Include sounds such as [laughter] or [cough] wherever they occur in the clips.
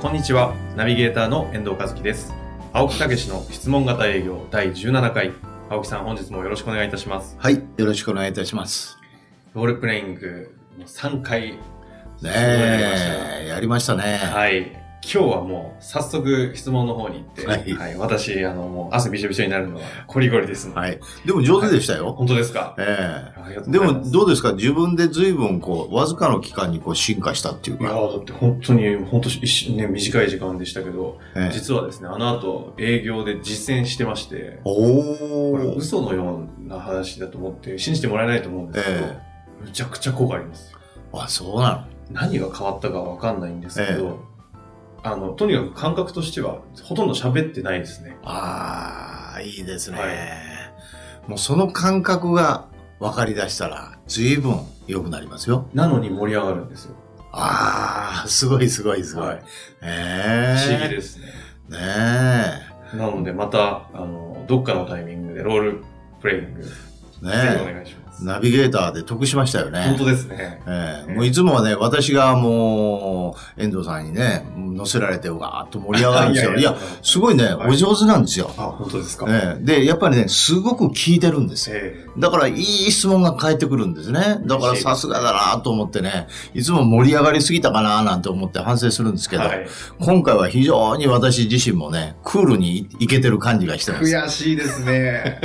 こんにちは。ナビゲーターの遠藤和樹です。青木武の質問型営業第17回。青木さん本日もよろしくお願いいたします。はい、よろしくお願いいたします。ロールプレイングの3回。ねやえ、やりましたね。はい今日はもう早速質問の方に行って、はい。私あのもう汗びしょびしょになるのはコリコリですので、はい。でも上手でしたよ。本当ですか？ええ。でうございます。も、どうですか？自分で随分、こう、わずかの期間にこう進化したっていういやか。ーだって本当に、本当一瞬ね、短い時間でしたけど、ええ。実はですね、あの後営業で実践してまして、おこれー。嘘のような話だと思って信じてもらえないと思うんですけど、えむちゃくちゃ効果あります。あ、そうな何が変わったかわかんないんですけど、えあの、とにかく感覚としては、ほとんど喋ってないですね。のああ、いいですね。はいもうその感覚が分かり出したら、随分良くなりますよ。なのに盛り上がるんですよ。ああ、すごいすごいすごい。はいええ不思議ですね。ねえ。なので、また、あの、どっかのタイミングでロールプレイング、ぜひおね願いします。え。ナビゲーターで得しましたよね。本当ですね。ええええもういつもはね、私がもう、遠藤さんにね、乗せられて、わーっと盛り上がるんですよ。いやすごいね、はいお上手なんですよ。あ、本当ですか。ええで、やっぱりね、すごく聞いてるんですよ。えだから、いい質問が返ってくるんですね。だから、さすがだなと思ってね、いつも盛り上がりすぎたかななんて思って反省するんですけど、はい。今回は非常に私自身もね、クールにいけてる感じがしてます。悔しいですね。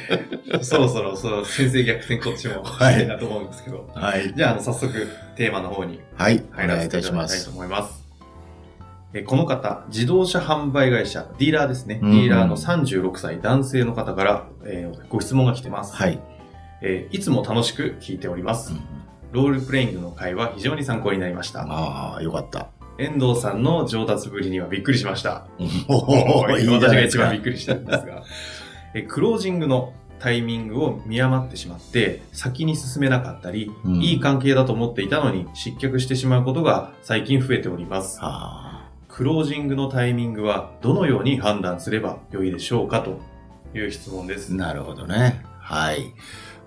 [laughs] そろそろ、そろ先生逆転こっちも、はいしたいなと思うんですけど。はい。じゃあ、あの、早速、テーマの方にはい。お入ら願いいたしませていただきたいとす。思います。えこの方、自動車販売会社、ディーラーですね。うんディーラーの36歳男性の方から、えーご質問が来てます。はい。えーいつも楽しく聞いております。うんロールプレイングの会は非常に参考になりました。ああ、よかった。遠藤さんの上達ぶりにはびっくりしました。おーいいじゃ [laughs] 私が一番びっ。くりしたんですが、えクロージングのタイミングを見余ってしまって、先に進めなかったり、うんいい関係だと思っていたのに失脚してしまうことが最近増えております。あクロージングのタイミングはどのように判断すればよいでしょうかという質問です。ーなるほどね。はい。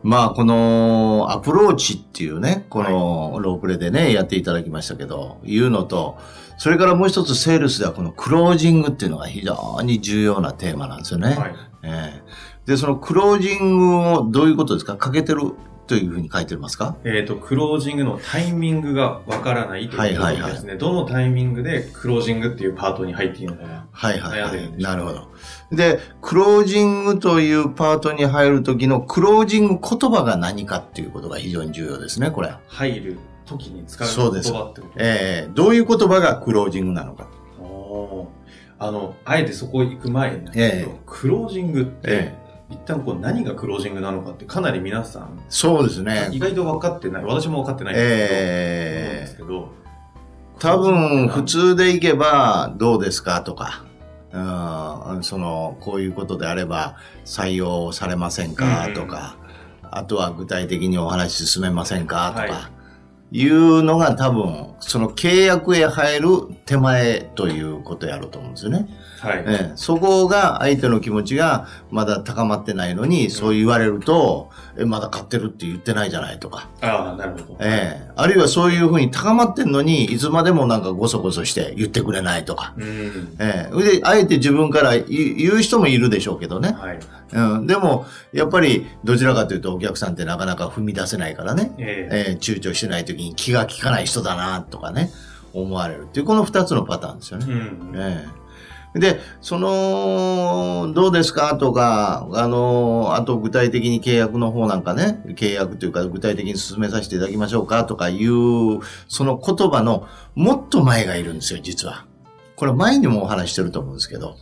まあ、このアプローチっていうね、このロープレでね、やっていただきましたけど、いうのと、それからもう一つセールスではこのクロージングっていうのが非常に重要なテーマなんですよね。はい。ええで、そのクロージングをどういうことですか？かけてるというふうに書いてますか？えっ、と、クロージングのタイミングがわからないということですね。どのタイミングでクロージングっていうパートに入っていいのかな。はいはいはい。なるほど。で、クロージングというパートに入るときのクロージング言葉が何かっていうことが非常に重要ですね、これ。入る時に使う言そうです葉ってことええどういう言葉がクロージングなのか。あの、あえてそこ行く前にえクロージングって、ええ一旦こう何がクロージングなのかってかなり皆さん、そうですね。意外と分かってない。私も分かってないんですけど、思うんですえけど、多分普通通でいけばどうですかとか、うん、その、こういうことであれば採用されませんかうんとか、あとは具体的にお話進めませんかとはか、いうのが多分、その契約へ入る手前ということやろうと思うんですよね。はい。ええ、そこが相手の気持ちがまだ高まってないのに、そう言われると、え、まだ買ってるって言ってないじゃないとか。ああ、なるほど。ええあるいはそういうふうに高まってんのに、いつまでもなんかごそごそして言ってくれないとか。うん。ええで、あえて自分から言う人もいるでしょうけどね。はい。うん。でも、やっぱり、どちらかというとお客さんってなかなか踏み出せないからね。ええええ躊躇してない時に気が利かない人だな、とかね、思われるっていう、この二つのパターンですよね。うん。ええで、その、どうですかとか、あの、あと具体的に契約の方なんかね、契約というか具体的に進めさせていただきましょうかとかいう、その言葉のもっと前がいるんですよ、実は。これ前にもお話ししてると思うんですけど。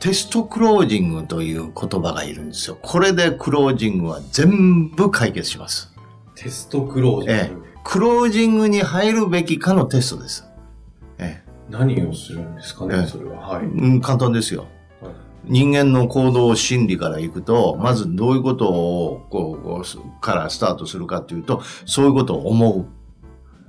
テストクロージングという言葉がいるんですよ。これでクロージングは全部解決します。テストクロージング。えクロージングに入るべきかのテストです。え何をするんですかええね、それは。はい。えうん、簡単ですよ。はい人間の行動心理からいくと、まずどういうことを、こう、こうすからスタートするかというと、そういうことを思う。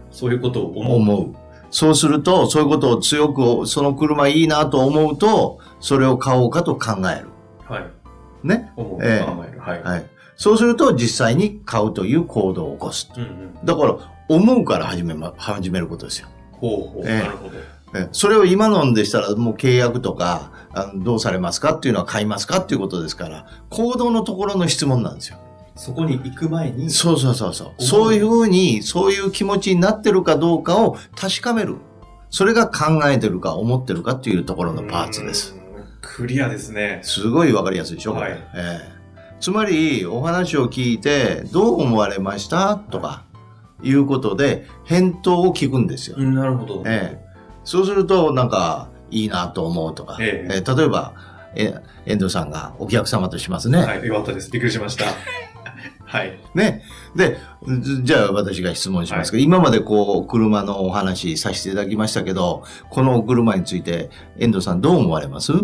そういうことを思う。思う。そうすると、そういうことを強く、その車いいなと思うと、それを買おうかと考える。はい。ね？思う。ええ考える。はい。はい。そうすると、実際に買うという行動を起こす。うんうん。だから、思うから始めま、始めることですよ。ほうほう。ええなるほど。えそれを今のんでしたら、もう契約とか、あのどうされますかっていうのは買いますかっていうことですから、行動のところの質問なんですよ。そこに行く前に、そうそうそうそう。うそういうふうに、そういう気持ちになってるかどうかを確かめる。それが考えてるか思ってるかっていうところのパーツです。クリアですね。すごいわかりやすいでしょ、はいええつまり、お話を聞いて、どう思われました？とか、いうことで、返答を聞くんですよ。うん、なるほど。ええそうすると、なんか、いいなと思うとか、ええええ例えば、え、遠藤さんがお客様としますね。はい、よかったです。びっくりしました。[laughs] はい。ね。で、じじゃあ私が質問しますけど、今までこう、車のお話させていただきましたけど、この車について、遠藤さんどう思われます？い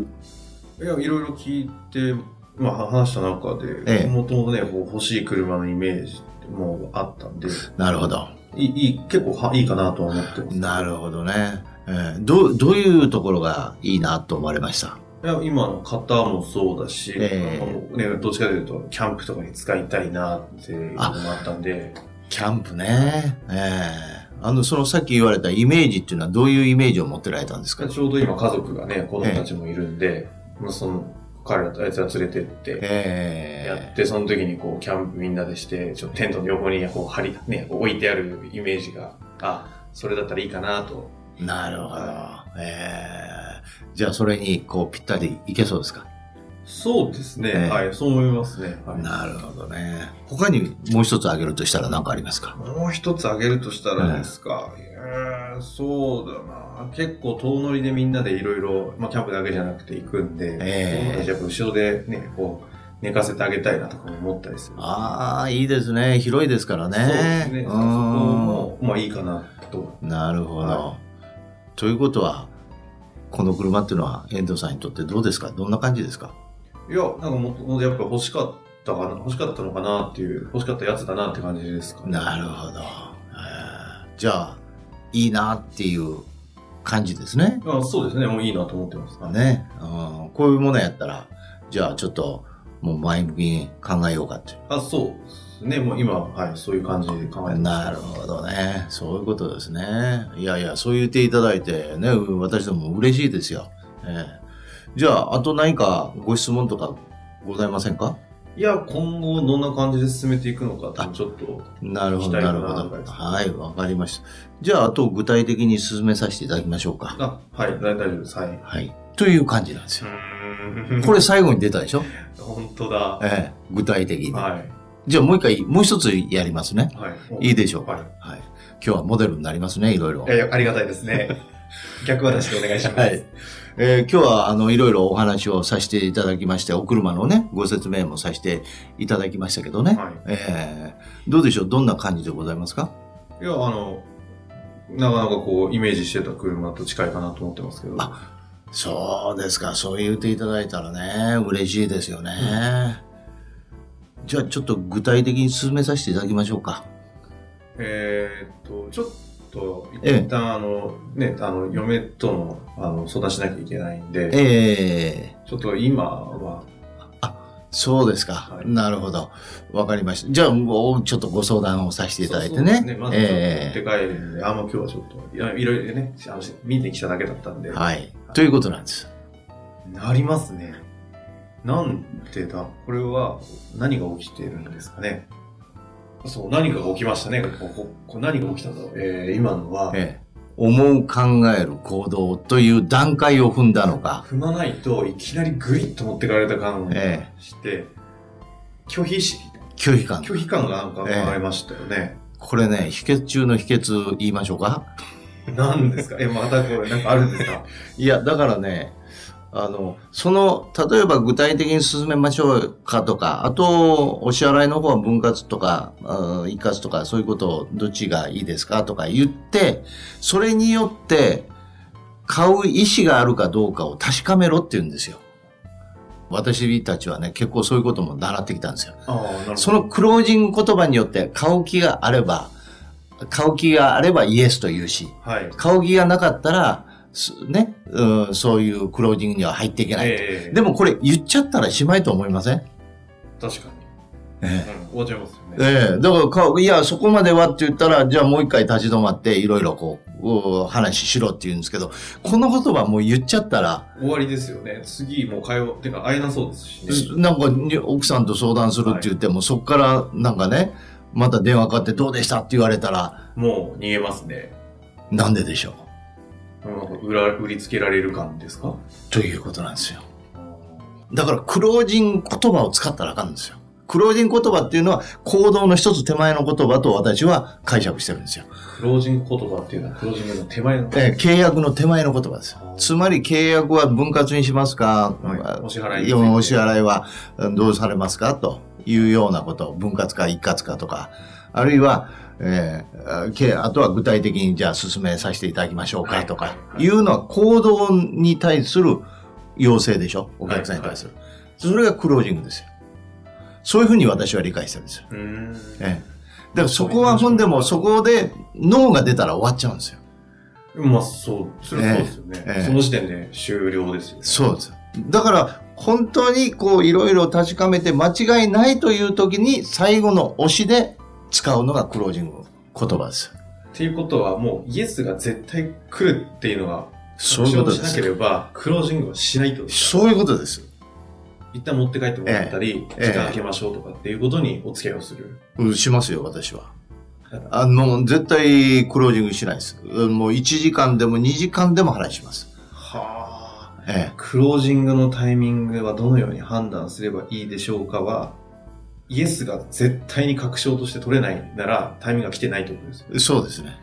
や、いろいろ聞いて、まあ、話した中ええ。で、もともとね、こう欲しい車のイメージもあったんで、なるほど。いい、結構はいいかなとは思ってます。なるほどね。ええ。どう、どういうところがいいなと思われました？いや、今の型もそうだし、ええ。あのね、どっちかというと、キャンプとかに使いたいなっていうのもあったんで、キャンプね。ええ。あの、そのさっき言われたイメージっていうのはどういうイメージを持ってられたんですか？ちょうど今家族がね、子供たちもいるんで、まあ、その、彼らとあいつら連れてって、えやって、その時にこう、キャンプみんなでして、ちょっとテントの横にこう、張り、ね、置いてあるイメージが、あ、それだったらいいかなと。えなるほど。ええじゃあそれにこうぴったりいけそうですか？そうですね。ええはい、そう思いますね。はい、なるほどね。他にもう一つ挙げるとしたら何かありますか？もう一つ挙げるとしたらですか？えーそうだな。結構遠乗りでみんなでいろいろ、まあキャンプだけじゃなくて行くんで、ええ子供たちやっぱ後ろでね、こう、寝かせてあげたいなとかも思ったりする。ああ、いいですね。広いですからね。そうですね。うそこんも、まあいいかなと。なるほど、はということは、この車っていうのは遠藤さんにとってどうですか？どんな感じですか？いや、なんかもともとやっぱ欲しかったかな、欲しかったのかなっていう、欲しかったやつだなって感じですかね。なるほど。えーじゃあ、いいなっていう感じですね。あそうですね。もういいなと思ってます。はいね、うん。こういうものやったら、じゃあちょっと、もう前向きに考えようかって。あ、そうですね。もう今、はい、そういう感じで考えてます。なるほどね。そういうことですね。いやいや、そう言っていただいてね、私ども嬉しいですよ。ええじゃあ、あと何かご質問とかございませんか？いや、今後どんな感じで進めていくのかちょっと。なるほど、なるほど。はい、わかりました。じゃあ、あと具体的に進めさせていただきましょうか。あ、はい、大丈夫です。はい。はい。という感じなんですよ。ここれ最後に出たでしょ？本当だ。ええ具体的に。はい。じゃあもう一回、もう一つやりますね。はい。いいでしょうか。ははい。今日はモデルになりますね、いろいろ。い。えありがたいですね。逆渡しでお願いします。はい。えー今日は、あの、いろいろお話をさせていただきまして、お車のね、ご説明もさせていただきましたけどね。はいえーどうでしょう？どんな感じでございますか？いや、あの、なかなかこう、イメージしてた車と近いかなと思ってますけど。あそうですか。そう言っていただいたらね、嬉しいですよね。じゃあ、ちょっと具体的に進めさせていただきましょうか。えーっと、ちょっと、ええ一旦あの、ね、あの、嫁との、あの、相談しなきゃいけないんで、ええちょっと今は、そうですか。はいなるほど。わかりました。じゃあ、もうちょっとご相談をさせていただいてね。そうそうですまずちょっと持ってえ帰るんで、あ、もう今日はちょっと、いやいろいろね、あの、見に来ただけだったんで、えはい。ということなんです。なりますね。なんでだ、これは何が起きているんですかね。そう、何かが起きましたね。こここ何が起きたんだろう。えー、今のは、ええ思う、考える、行動という段階を踏んだのか。踏まないといきなりグイッと持ってかれた感がえして、拒否し、拒否感。拒否感がなんかありましたよね。これね、秘訣中の秘訣言いましょうか。何ですか？え、またこれなんかあるんですか？[laughs] いや、だからね、あの、その、例えば具体的に進めましょうかとか、あと、お支払いの方は分割とか、あ一括とか、そういうことをどっちがいいですかとか言って、それによって、買う意思があるかどうかを確かめろって言うんですよ。私たちはね、結構そういうことも習ってきたんですよ。そのクロージング言葉によって買う気があれば、買う気があればイエスと言うし、はい、買う気がなかったら、ね、うん、そういうクロージングには入っていけない、えー、でもこれ言っちゃったらしまいと思いません？確かに。ええー、終わっちゃいますよね。ええー、だからか、いや、そこまではって言ったら、じゃあもう一回立ち止まって、いろいろこう、話しろって言うんですけど、この言葉もう言っちゃったら。終わりですよね。次もう会話、てか会えなそうですしね。なんか、奥さんと相談するって言っても、はい、そこからなんかね、また電話かかってどうでした？って言われたら。もう逃げますね。なんででしょう？売ら売りつけられる感ですか？ということなんですよ。だから、クロージング言葉を使ったらあかんんですよ。クロージング言葉っていうのは行動の一つ手前の言葉と私は解釈してるんですよ。クロージング言葉っていうのはクロージングの手前のえ契約の手前の言葉です。つまり契約は分割にしますか、はい、お支払い。お支払いはどうされますか？というようなこと、分割か一括かとか、あるいは、えー、あとは具体的にじゃあ進めさせていただきましょうかとか、いうのは行動に対する要請でしょ？お客さんに対する。それがクロージングですよ。そういうふうに私は理解してるんですよ。ええ、だからそこはほんでもそこで脳が出たら終わっちゃうんですよ。まあそう、それそうですよね、ええ。その時点で終了ですよ、ね、そうです。だから本当にこういろいろ確かめて間違いないという時に最後の押しで使うのがクロージング言葉です。っていうことはもうイエスが絶対来るっていうのがそういうことです。しなければクロージングはしないとそういうことです。一旦持って帰ってもらったり、ええ、時間空けましょうとかっていうことにお付き合いをする。うん、しますよ、私は。あの、絶対クロージングしないです。もう1時間でも2時間でも払いします。はあ。ええ。クロージングのタイミングはどのように判断すればいいでしょうかは、イエスが絶対に確証として取れないなら、タイミングが来てないってことですよ、そうですね。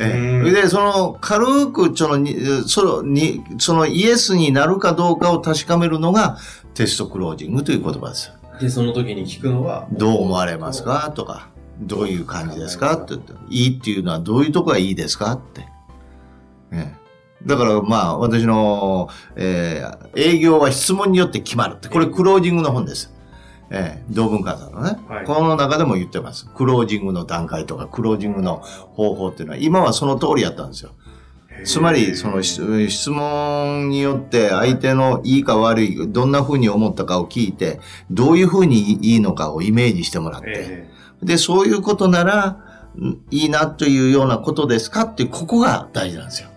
ええ、で、その、軽く、その、その、に、そのイエスになるかどうかを確かめるのが、テストクロージングという言葉です。で、その時に聞くのは、どう思われますか？とか、どういう感じですか？って言って、いいっていうのはどういうとこがいいですか？って。ええ、だから、まあ、私の、えー、営業は質問によって決まるって。これ、クロージングの本です。えー、同文化さんのね、はい、この中でも言ってます。クロージングの段階とか、クロージングの方法っていうのは、今はその通りやったんですよ。つまり、その質問によって相手のいいか悪い、どんな風に思ったかを聞いて、どういう風にいいのかをイメージしてもらって、で、そういうことなら、いいなというようなことですかってここが大事なんですよ。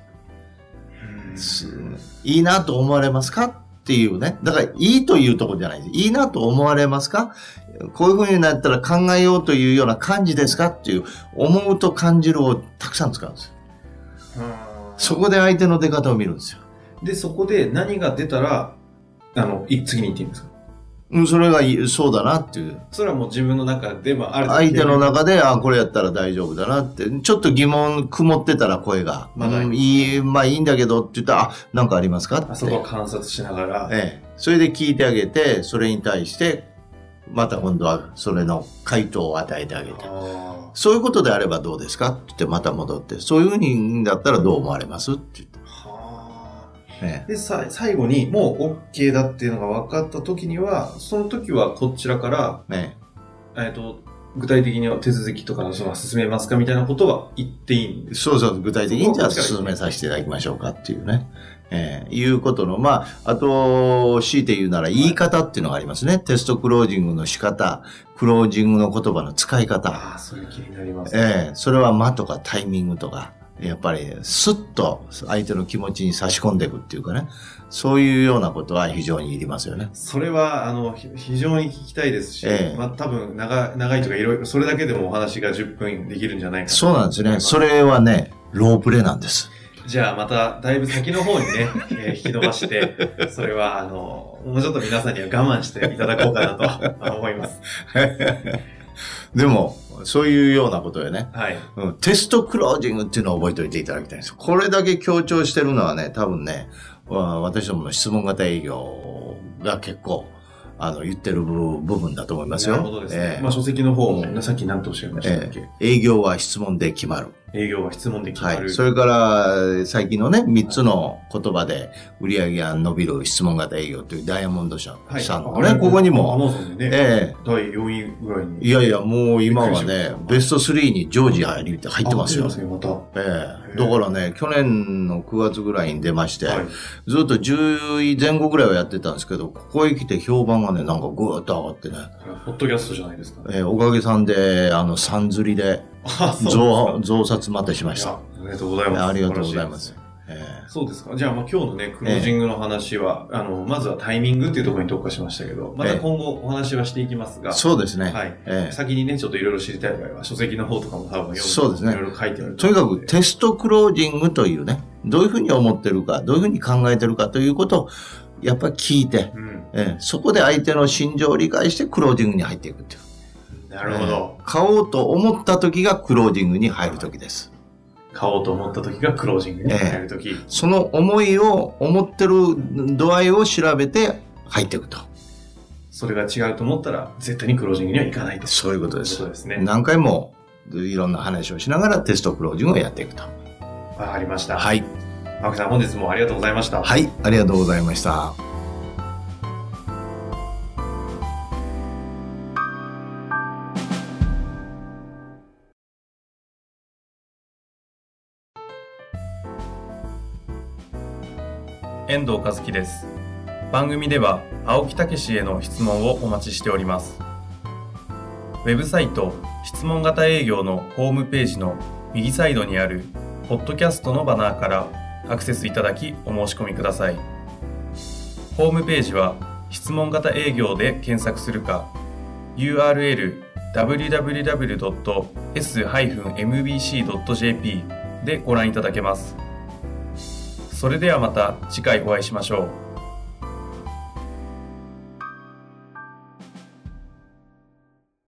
いいなと思われますかっていうね。だから、いいというところじゃないです。いいなと思われますか？こういうふうになったら考えようというような感じですか？っていう、思うと感じるをたくさん使うんですよ。そこで相手の出方を見るんですよ。で、そこで何が出たら、あの、次に行っていいんですか？うん、それがそうだなっていう。それはもう自分の中でもある相手の中で、あこれやったら大丈夫だなって。ちょっと疑問、曇ってたら声が。まあ、うん、いい、まあいいんだけどって言ったら、あ、なんかありますかって。あそこを観察しながら。ええ。それで聞いてあげて、それに対して、また今度はそれの回答を与えてあげて。そういうことであればどうですかって言ってまた戻って、そういうふうにだったらどう思われますって言って。はあ、ね、で、さ、最後にもう OK だっていうのが分かった時には、その時はこちらから、ね、えっと、具体的には手続きとかのその進めますかみたいなことは言っていいんですそうそう、具体的にじゃあ進めさせていただきましょうかっていうね。えー、いうことの、まあ、あと、強いて言うなら言い方っていうのがありますね。テストクロージングの仕方、クロージングの言葉の使い方。ああ、それ気になりますね。ええー、それは間とかタイミングとか、やっぱりスッと相手の気持ちに差し込んでいくっていうかね。そういうようなことは非常にいりますよね。それは、あの、非常に聞きたいですし、ええ、まあ多分長、長いとかいろいろ、それだけでもお話が10分できるんじゃないかそうなんですね。それはね、ロープレなんです。じゃあまただいぶ先の方にね、[laughs] えー、引き伸ばして、それはあの、もうちょっと皆さんには我慢していただこうかなと思います。[laughs] でも、そういうようなことでね、はい、うん、テストクロージングっていうのを覚えておいていただきたいんですこれだけ強調してるのはね、多分ね、私どもの質問型営業が結構、あの、言ってる部分だと思いますよ。なるほどですね。えー、まあ、書籍の方も、さっき何とおっしゃいましたっけ、えー、営業は質問で決まる。営業は質問で決まる。はい。それから、最近のね、3つの言葉で売り上げが伸びる質問型営業というダイヤモンド社さんのね、はい、ここにも。アマゾンでね、ええー、第4位ぐらいに。いやいや、もう今はね、ベスト3にジョージア入ってますよ。すまた。ええー、だからね、去年の9月ぐらいに出まして、はい、ずっと10位前後ぐらいはやってたんですけど、ここへ来て評判がね、なんかぐーっと上がってね。ポッドキャストじゃないですか。えー、おかげさんで、あの、さんずりで、増、増刷またしました。ありがとうございます。ありがとうございます。えー、そうですか。じゃあ、まあ、今日のね、クロージングの話は、えー、あの、まずはタイミングっていうところに特化しましたけど、また今後お話はしていきますが、えー、そうですね。はい。えー、先にね、ちょっといろいろ知りたい場合は、書籍の方とかも多分読んで、そうですね。いろいろ書いてあると。とにかくテストクロージングというね、どういうふうに思ってるか、どういうふうに考えてるかということを、やっぱり聞いて、うん、えー、そこで相手の心情を理解してクロージングに入っていくっていう。なるほど、えー、買おうと思った時がクロージングに入る時です。買おうと思った時がクロージングに入る時、えー、その思いを、思ってる度合いを調べて入っていくと。それが違うと思ったら、絶対にクロージングにはいかないと。そういうことです。そうですね。何回もいろんな話をしながらテストクロージングをやっていくと。わかりました。はい。青木さん、本日もありがとうございました。はい、ありがとうございました。遠藤和樹です。番組では青木武への質問をお待ちしております。ウェブサイト質問型営業のホームページの右サイドにあるポッドキャストのバナーからアクセスいただきお申し込みください。ホームページは質問型営業で検索するか URL www.s-mbc.jp でご覧いただけます。それではまた次回お会いしましょう。